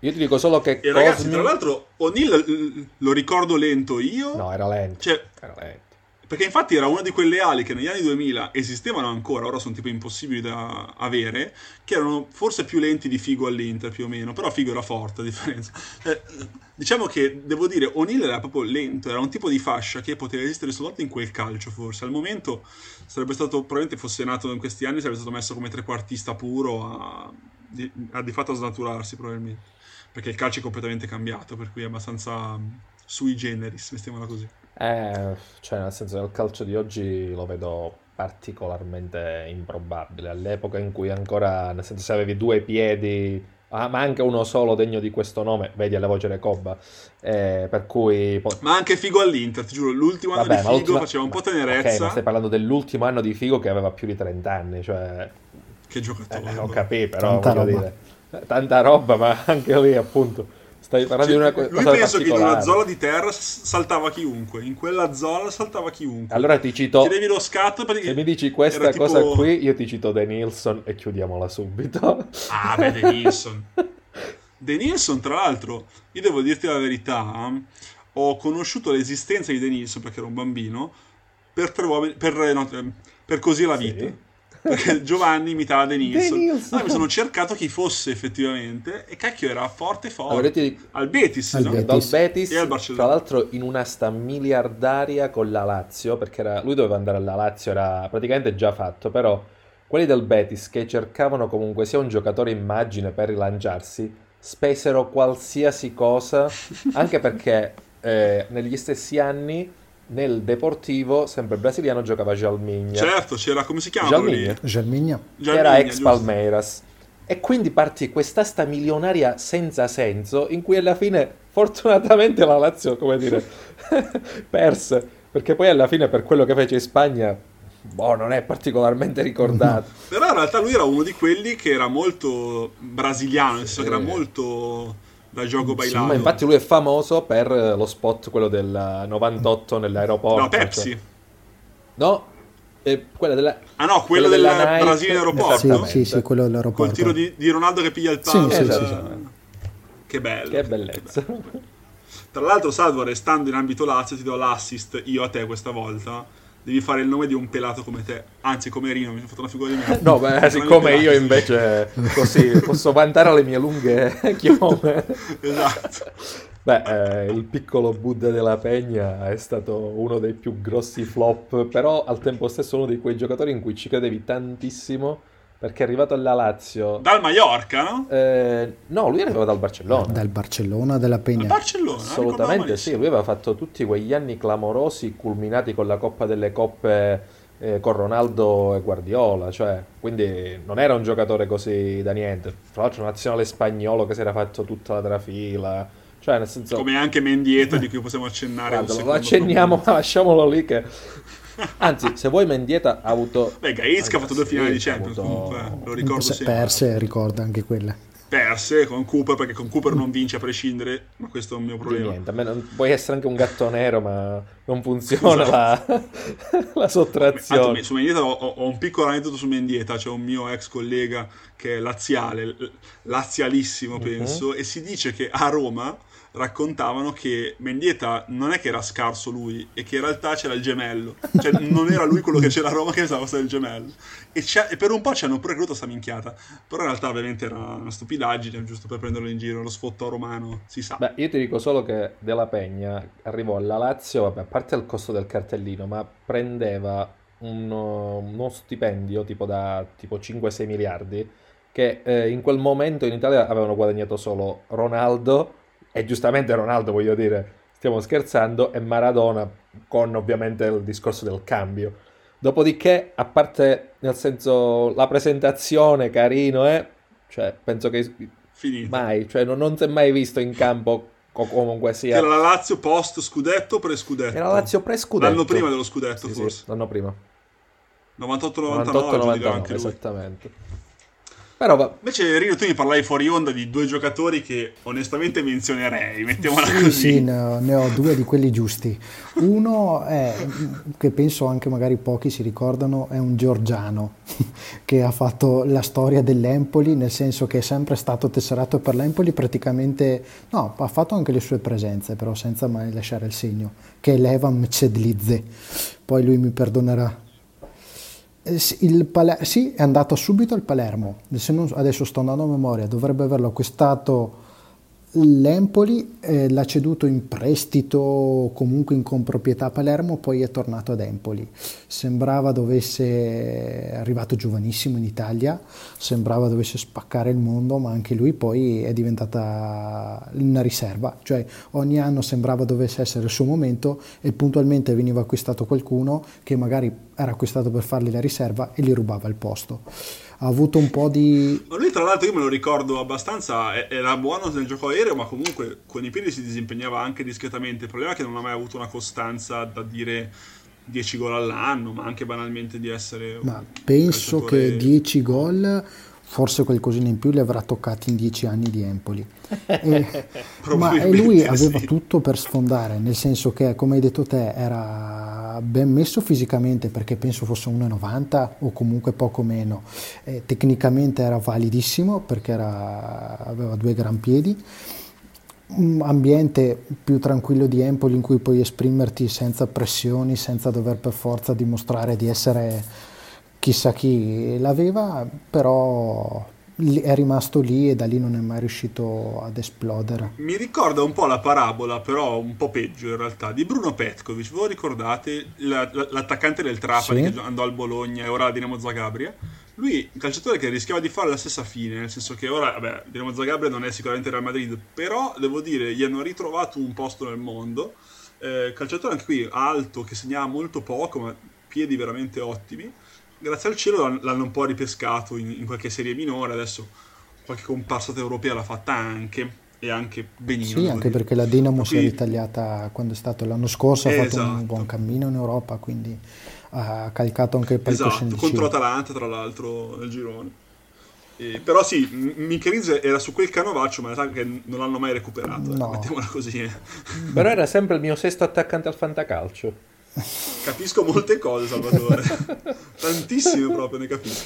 Io ti dico solo che E ragazzi, Cosmi- tra l'altro, O'Neill lo ricordo lento io. No, era lento. Cioè, Era lento. Perché infatti era una di quelle ali che negli anni 2000 esistevano ancora, ora sono tipo impossibili da avere, che erano forse più lenti di Figo all'Inter più o meno, però Figo era forte a differenza. Eh, diciamo che, devo dire, O'Neill era proprio lento, era un tipo di fascia che poteva esistere soltanto in quel calcio forse. Al momento sarebbe stato, probabilmente fosse nato in questi anni, sarebbe stato messo come trequartista puro a a di fatto a snaturarsi probabilmente. Perché il calcio è completamente cambiato, per cui è abbastanza mm, sui generis, mettiamola così. Eh, cioè, nel senso, nel calcio di oggi lo vedo particolarmente improbabile. All'epoca in cui ancora, nel senso, se avevi due piedi, ah, ma anche uno solo degno di questo nome, vedi alla voce Recoba, eh, per cui... Ma anche Figo all'Inter, ti giuro, l'ultimo anno Vabbè, di ma Figo l'ultima- faceva un po' tenerezza. Ok, ma stai parlando dell'ultimo anno di Figo che aveva più di 30 anni, cioè... Che Eh, giocatore. non capì, però Tanta voglio roba. dire, eh, tanta roba, ma anche lì appunto stai parlando Cioè, di una co- lui cosa penso che in una zona di terra saltava chiunque, in quella zona saltava chiunque. Allora ti cito, Chiedevi lo scatto perché... se mi dici questa tipo- cosa qui, io ti cito De Nilsson e chiudiamola subito. Ah, beh, De Nilsson. De Nilsson, tra l'altro, io devo dirti la verità, ho conosciuto l'esistenza di De Nilsson perché ero un bambino, per, tre uomini- per, eh, no, eh, per così la vita. Sì. Perché Giovanni imitava De Nilsson. Nilsson. Allora mi sono cercato chi fosse effettivamente e cacchio era forte forte. Allora ti Al Betis, Al no? Betis. dal Betis, E al Barcellona. tra l'altro in una sta miliardaria con la Lazio, perché era- lui doveva andare alla Lazio, era praticamente già fatto, però quelli del Betis che cercavano comunque sia un giocatore immagine per rilanciarsi, spesero qualsiasi cosa, anche perché eh, negli stessi anni nel Deportivo, sempre brasiliano, giocava Jalminha, Certo, c'era come si chiama? Jalminha, che era ex giusto. Palmeiras. E quindi partì quest'asta milionaria senza senso, in cui alla fine, fortunatamente, la Lazio, come dire, perse. Perché poi alla fine, per quello che fece in Spagna, boh, non è particolarmente ricordato. Però in realtà lui era uno di quelli che era molto brasiliano, nel senso che era molto da gioco Sì, bailato. ma infatti lui è famoso per lo spot, quello del 98 nell'aeroporto. No, Pepsi. cioè- No, eh, quella della... Ah no, quello, Quella del della Nike, Brasile aeroporto? Sì, sì, sì, quello dell'aeroporto. Col tiro di, di Ronaldo che piglia il palo. Sì, sì, sì, Eh, sì. Che bello. Che bellezza. Tra l'altro, Salvo, restando in ambito Lazio, ti do l'assist io a te questa volta. Devi fare il nome di un pelato come te. Anzi, come Rino, mi sono fatto una figura di me. No, beh, siccome io invece così posso vantare le mie lunghe chiome. Esatto. Beh, eh, il piccolo Buddha della Pegna è stato uno dei più grossi flop, però al tempo stesso uno di quei giocatori in cui ci credevi tantissimo, perché è arrivato alla Lazio. Dal Mallorca, no? Eh, no, lui arrivava dal Barcellona. Dal Barcellona della Al Pegna. Barcellona. eh, ricordavo Assolutamente sì, lui aveva fatto tutti quegli anni clamorosi culminati con la Coppa delle Coppe eh, con Ronaldo e Guardiola, cioè, quindi non era un giocatore così da niente. Tra l'altro nazionale spagnolo che si era fatto tutta la trafila, cioè nel senso... Come anche Mendieta, di cui possiamo accennare. un Guarda, lo accenniamo, ma lasciamolo lì che... Anzi, se vuoi Mendieta ha avuto... Beh, Gaizka ha fatto due finali di ha Champions, avuto- comunque, lo ricordo Se- sempre. Perse, ricorda anche quella. Perse con Cooper, perché con Cooper non vince a prescindere, ma questo è un mio problema. niente, a me non- puoi essere anche un gatto nero, ma non funziona la, la sottrazione. Tanto, su Mendieta ho, ho- un piccolo aneddoto su Mendieta, c'è un mio ex collega che è laziale, lazialissimo Mhm. penso, e si dice che a Roma raccontavano che Mendieta non è che era scarso lui, e che in realtà c'era il gemello. Cioè non era lui quello che c'era a Roma che pensava fosse il gemello. E, e per un po' ci hanno pure creduto sta minchiata. Però in realtà ovviamente era una stupidaggine, giusto per prenderlo in giro, lo sfotto romano, si sa. Beh, io ti dico solo che Della Pegna arrivò alla Lazio, vabbè, a parte il costo del cartellino, ma prendeva uno, uno stipendio tipo da tipo 5-6 miliardi che eh, in quel momento in Italia avevano guadagnato solo Ronaldo e giustamente Ronaldo, voglio dire, stiamo scherzando, e Maradona con ovviamente il discorso del cambio. Dopodiché, a parte nel senso la presentazione, carino, eh, cioè penso che Finito. Mai, cioè non, non si è mai visto in campo co- comunque sia. Era la Lazio post scudetto o pre-scudetto? Era la Lazio pre-scudetto. L'anno prima dello scudetto, Sì, sì, forse. l'anno prima. 98-99 giudica anche 98-99, lui. esattamente. Però va- Invece Rino tu mi parlavi fuori onda di due giocatori che onestamente menzionerei, mettiamola Sì, così. sì, ne ho, ne ho due di quelli giusti. Uno è, che penso anche magari pochi si ricordano, è un georgiano che ha fatto la storia dell'Empoli, nel senso che è sempre stato tesserato per l'Empoli, praticamente, no, ha fatto anche le sue presenze, però senza mai lasciare il segno, che è Levan Mcedlidze. Poi lui mi perdonerà. Eh, Pale- sì, è andato subito al Palermo, adesso sto andando a memoria, dovrebbe averlo acquistato l'Empoli, eh, l'ha ceduto in prestito comunque in comproprietà a Palermo, poi è tornato ad Empoli. Sembrava dovesse, è arrivato giovanissimo in Italia, sembrava dovesse spaccare il mondo, ma anche lui poi è diventata una riserva, cioè ogni anno sembrava dovesse essere il suo momento e puntualmente veniva acquistato qualcuno che magari era acquistato per fargli la riserva e gli rubava il posto. Ha avuto un po' di Ma lui tra l'altro io me lo ricordo abbastanza, era buono nel gioco aereo, ma comunque con i piedi si disimpegnava anche discretamente. Il problema è che non ha mai avuto una costanza da dire 10 gol all'anno, ma anche banalmente di essere Ma penso calciatore- che 10 gol, forse qualcosina in più li avrà toccati in 10 anni di Empoli. E- ma lui aveva sì. tutto per sfondare, nel senso che, come hai detto te, era ben messo fisicamente perché penso fosse 1,90 o comunque poco meno. E tecnicamente era validissimo perché era- aveva due gran piedi un ambiente più tranquillo di Empoli in cui puoi esprimerti senza pressioni, senza dover per forza dimostrare di essere chissà chi l'aveva, però è rimasto lì e da lì non è mai riuscito ad esplodere. Mi ricorda un po' la parabola, però un po' peggio in realtà, di Bruno Petkovic. Voi ricordate La- la- l'attaccante del Trapani Sì. che andò al Bologna e ora a Dinamo Zagabria? Lui, un calciatore che rischiava di fare la stessa fine, nel senso che ora, vabbè, Dinamo Zagabria non è sicuramente Real Madrid, però devo dire, gli hanno ritrovato un posto nel mondo. Eh, calciatore anche qui alto, che segnava molto poco, ma piedi veramente ottimi. Grazie al cielo l'hanno- un po' ripescato in, in qualche serie minore, adesso qualche comparsata europea l'ha fatta anche, e anche benino. Sì, anche dire. perché la Dinamo si è ritagliata quando è stato l'anno scorso, ha fatto Esatto. un buon cammino in Europa, quindi ha calcato anche il Esatto, palcoscenico. contro Atalanta tra l'altro nel girone. E- però sì, Micheliz era su quel canovaccio, ma in realtà che non l'hanno mai recuperato, ecco, No. mettiamola così. eh. Però era sempre il mio sesto attaccante al fantacalcio. Capisco molte cose, Salvatore. Tantissime proprio, ne capisco.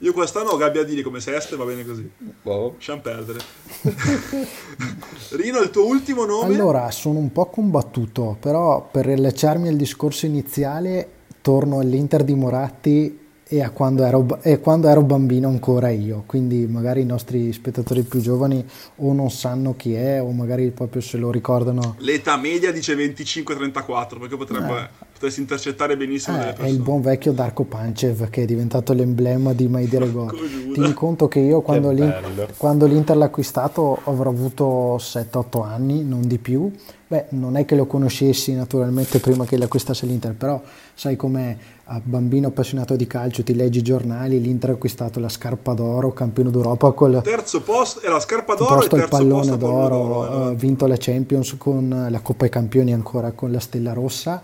Io quest'anno ho Gabbiadini come sesto e va bene così. Boh. Lasciamo perdere. Rino, il tuo ultimo nome? Allora, sono un po' combattuto, però per riallacciarmi al discorso iniziale, torno all'Inter di Moratti e a quando ero, e quando ero bambino ancora io, quindi magari i nostri spettatori più giovani o non sanno chi è o magari proprio se lo ricordano. L'età media dice 25-34 perché potrebbe, eh. potresti intercettare benissimo eh, delle persone. È il buon vecchio Darko Pancev che è diventato l'emblema di Mai Dire Gol. Tieni conto che io quando, l'Inter, quando l'Inter l'ha acquistato avrò avuto 7-8 anni, non di più. Beh, non è che lo conoscessi naturalmente prima che l'acquistasse l'Inter, però sai com'è, a bambino appassionato di calcio, ti leggi i giornali, l'Inter ha acquistato la scarpa d'oro, campione d'Europa col terzo posto e la scarpa d'oro posto e il pallone posto d'oro, ha eh, vinto la Champions con la Coppa ai Campioni ancora con la Stella Rossa.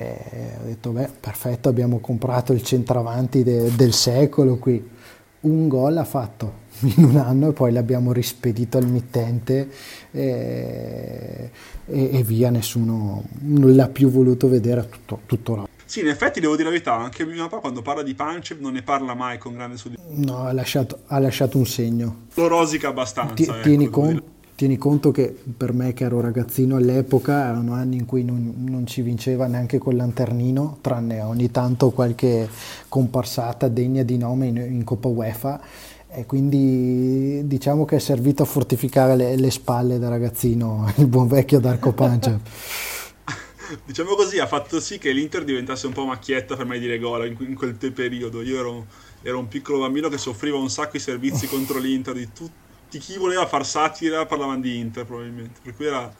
E ho detto, beh, perfetto, abbiamo comprato il centravanti de, del secolo qui. Un gol ha fatto in un anno e poi l'abbiamo rispedito al mittente e, e, e via, nessuno non l'ha più voluto vedere tutto, tutto sì, in effetti devo dire la verità, anche mio papà quando parla di Pancev non ne parla mai con grande soddisfazione. No, ha lasciato, ha lasciato, un segno. Lo rosica abbastanza. Ti, ecco, tieni, con, tieni, conto che per me che ero ragazzino all'epoca erano anni in cui non, non ci vinceva neanche col lanternino, tranne ogni tanto qualche comparsata degna di nome in, in Coppa UEFA e quindi diciamo che è servito a fortificare le, le spalle da ragazzino il buon vecchio Darko Pancev. Diciamo così, ha fatto sì che l'Inter diventasse un po' macchietta per mai dire gol in, in, quel periodo. Io ero, ero, un piccolo bambino che soffriva un sacco i servizi contro l'Inter, di tutti chi voleva far satira parlavano di Inter probabilmente. Per cui era...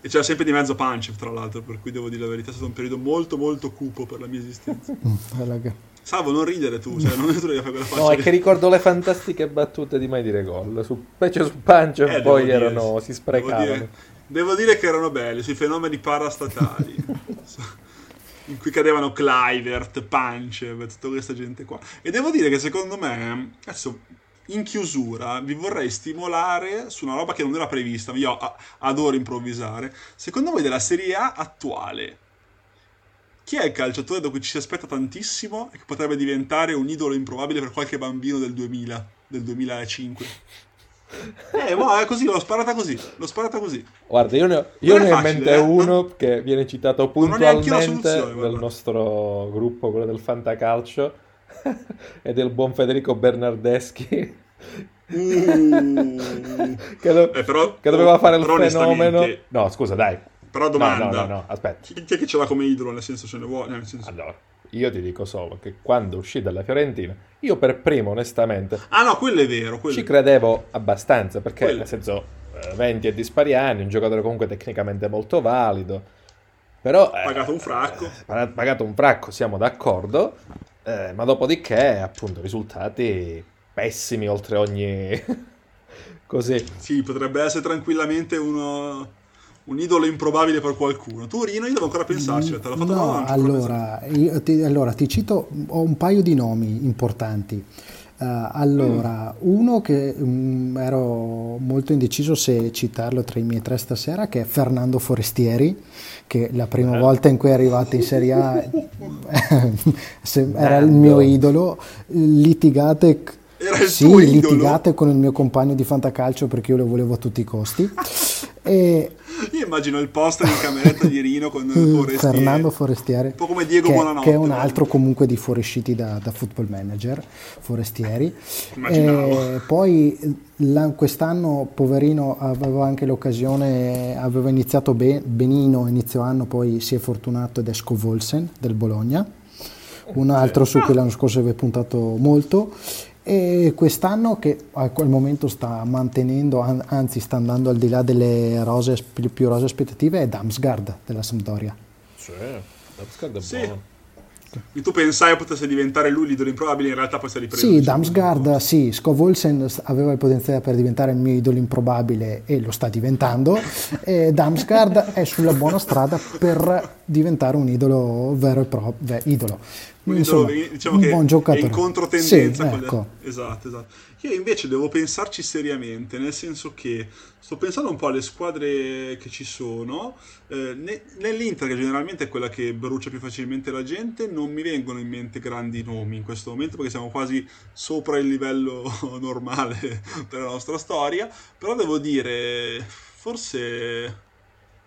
E c'era sempre di mezzo Pancev, tra l'altro, per cui devo dire la verità, è stato un periodo molto molto cupo per la mia esistenza. Mm, Salvo, non ridere tu, cioè non tu devi fare quella faccia. No, è che ricordo le fantastiche battute di mai dire gol. Su, specie su Pancev eh, poi erano, si sprecavano. Dire, Devo dire che erano belli sui fenomeni parastatali. in cui cadevano Clivert, Punch, tutta questa gente qua. E devo dire che secondo me, adesso in chiusura, vi vorrei stimolare su una roba che non era prevista, io adoro improvvisare. Secondo voi della Serie A attuale, chi è il calciatore da cui ci si aspetta tantissimo e che potrebbe diventare un idolo improbabile per qualche bambino del 2000, del 2005? Eh, ma è così, l'ho sparata così. L'ho sparata così. Guarda, io ne ho, io ne ho in mente eh? uno che viene citato puntualmente nel nostro gruppo, quello del Fantacalcio, e del buon Federico Bernardeschi. Uh, che, do- eh, però, che, doveva fare il fenomeno. No, scusa, dai. Però domanda. No, no, no, no aspetta. Chi, chi è che ce l'ha come idolo? Nel senso, ce ne vuole? Nel senso... Allora, io ti dico solo che quando uscì dalla Fiorentina, io per primo onestamente... Ah no, quello è vero. Quello ci credevo abbastanza, perché quello. nel senso 20 e dispari anni, un giocatore comunque tecnicamente molto valido, però... Eh, pagato un fracco. Eh, pagato un fracco, siamo d'accordo, eh, ma dopodiché appunto risultati pessimi oltre ogni... così. Sì, potrebbe essere tranquillamente uno un idolo improbabile per qualcuno. Tu, Rino, io devo ancora pensarci. Te l'ho fatto no, allora, ti, allora, ti cito, ho un paio di nomi importanti. Uh, allora, mm. uno che um, ero molto indeciso se citarlo tra i miei tre stasera, che è Fernando Forestieri, che la prima eh. volta in cui è arrivato in Serie A era il mio idolo. Litigate era il sì, litigate con il mio compagno di fantacalcio perché io lo volevo a tutti i costi. e io immagino il poster in cameretta di Rino con Forestieri. Fernando Forestieri. Un po' come Diego che, Buonanotte. Che è un altro comunque di fuoriusciti da, da football manager, Forestieri. Immaginavo. E poi quest'anno, poverino, aveva anche l'occasione, aveva iniziato ben, benino inizio anno, poi si è fortunato ed è Scovolsen del Bologna. Un altro su cui l'anno scorso aveva puntato molto e quest'anno che al momento sta mantenendo, anzi sta andando al di là delle rose, più rose aspettative, è Damsgaard della Sampdoria. Sì, Damsgaard è sì. Buono. E tu pensai potesse diventare lui l'idolo improbabile, in realtà poi si è ripreso. Sì, Damsgaard, sì, Scov Olsen aveva il potenziale per diventare il mio idolo improbabile e lo sta diventando. e Damsgaard è sulla buona strada per diventare un idolo vero e proprio, idolo, Insomma, diciamo un buon giocatore. È in controtendenza. Sì, ecco. le... Esatto, esatto. Io invece devo pensarci seriamente, nel senso che sto pensando un po' alle squadre che ci sono. Eh, ne- nell'Inter, che generalmente è quella che brucia più facilmente la gente, non mi vengono in mente grandi nomi in questo momento perché siamo quasi sopra il livello normale della nostra storia. Però devo dire, forse.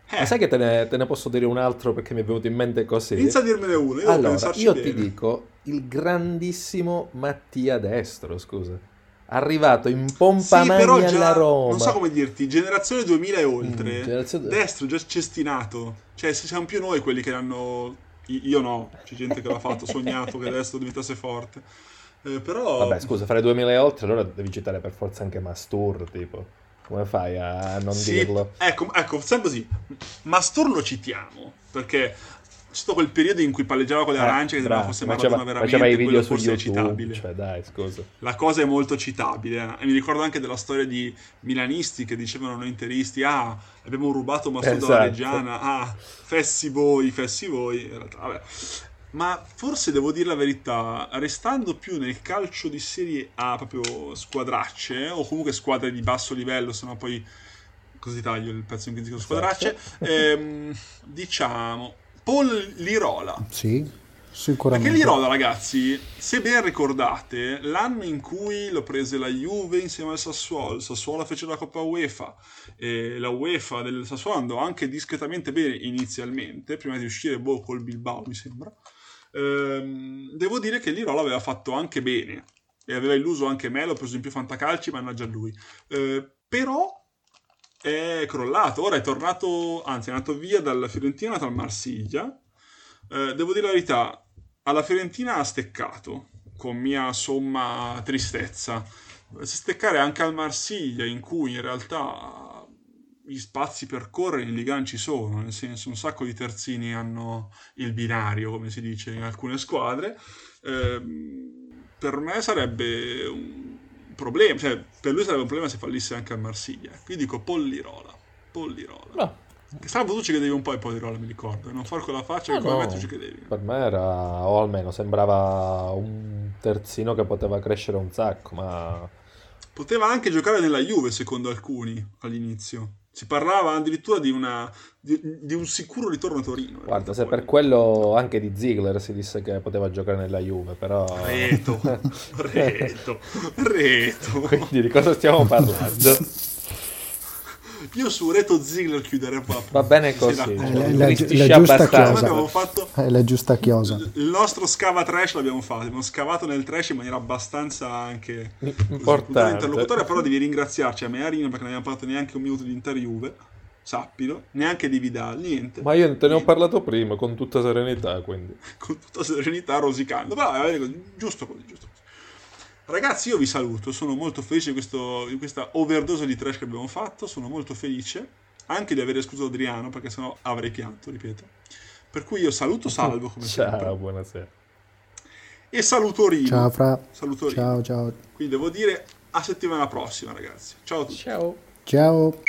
Ma sai che te ne, te ne posso dire un altro perché mi è venuto in mente così? Inizia a dirmene uno. Io Allora, io bene. ti dico il grandissimo Mattia Destro, scusa. Arrivato in pompa Sì, però già, alla Roma. non so come dirti, generazione 2000 e oltre, Mm, generazione- destro già cestinato, cioè se siamo più noi quelli che hanno, i- io no, c'è gente che l'ha fatto, sognato che destro diventasse forte, Eh, però Vabbè, scusa, fare 2000 e oltre, allora devi citare per forza anche Mastur, tipo. Come fai a non sì, dirlo? ecco, ecco, facciamo così, Mastur lo citiamo, perché stato quel periodo in cui palleggiava con le arance che sembrava fosse Maradona veramente, faceva i video quello su forse è YouTube, citabile. cioè dai, scusa. La cosa è molto citabile. eh. E mi ricordo anche della storia di milanisti che dicevano noi interisti: Ah, abbiamo rubato Massoud Esatto. Reggiana. Ah, fessi voi, fessi voi. Realtà. Ma forse devo dire la verità, restando più nel calcio di Serie A, proprio squadracce, o comunque squadre di basso livello, se no poi così taglio il pezzo in cui dico squadracce, ehm, diciamo Paul Lirola. Sì, sicuramente. Perché Lirola, ragazzi, se ben ricordate, l'anno in cui lo prese la Juve insieme al Sassuolo, il Sassuolo fece la Coppa UEFA e la UEFA del Sassuolo andò anche discretamente bene inizialmente, prima di uscire boh, col Bilbao, mi sembra. Ehm, devo dire che Lirola aveva fatto anche bene e aveva illuso anche me, l'ho preso in più fantacalci, mannaggia lui. Eh, però è crollato, ora è tornato, anzi è andato via dalla Fiorentina, è andato al Marsiglia. Eh, devo dire la verità, alla Fiorentina ha steccato, con mia somma tristezza. Se steccare anche al Marsiglia, in cui in realtà gli spazi per correre in Ligan ci sono, nel senso un sacco di terzini hanno il binario, come si dice in alcune squadre, ehm, per me sarebbe un problema, cioè per lui sarebbe un problema se fallisse anche al Marsiglia. Quindi dico Pollirola, Pollirola. No, Che Salvo tu ci credevi un po' in Pollirola, mi ricordo, non far quella faccia che No, come me no. tu ci credevi. per me era, o almeno sembrava un terzino che poteva crescere un sacco, ma Poteva anche giocare nella Juve, secondo alcuni, all'inizio. Si parlava addirittura di, una, di, di un sicuro ritorno a Torino. in guarda, se per quello anche di Ziegler si disse che poteva giocare nella Juve, però... Reto, reto, reto. Quindi di cosa stiamo parlando? Io su Reto Ziggler chiuderei qua. Va bene Sì, così. d'accordo. Eh, la- Mi la- giusta chiosa. fatto È la giusta chiosa. il nostro scava trash l'abbiamo fatto, abbiamo scavato nel trash in maniera abbastanza anche Importante. interlocutore, però devi ringraziarci a me e a Rino perché non abbiamo parlato neanche un minuto di Inter Juve, sappilo, neanche di Vidal, niente. Ma io te ne ho parlato prima, con tutta serenità, quindi. con tutta serenità rosicando. Però va bene così, giusto così, giusto così. Ragazzi, io vi saluto, sono molto felice di, questo- di questa overdose di trash che abbiamo fatto, sono molto felice anche di aver escluso Adriano perché sennò avrei pianto, ripeto. Per cui io saluto Salvo come Ciao, sempre buonasera. e saluto Rino. Ciao Fra. Saluto Rino. Ciao ciao. Quindi devo dire a settimana prossima, ragazzi. Ciao a tutti. Ciao. Ciao.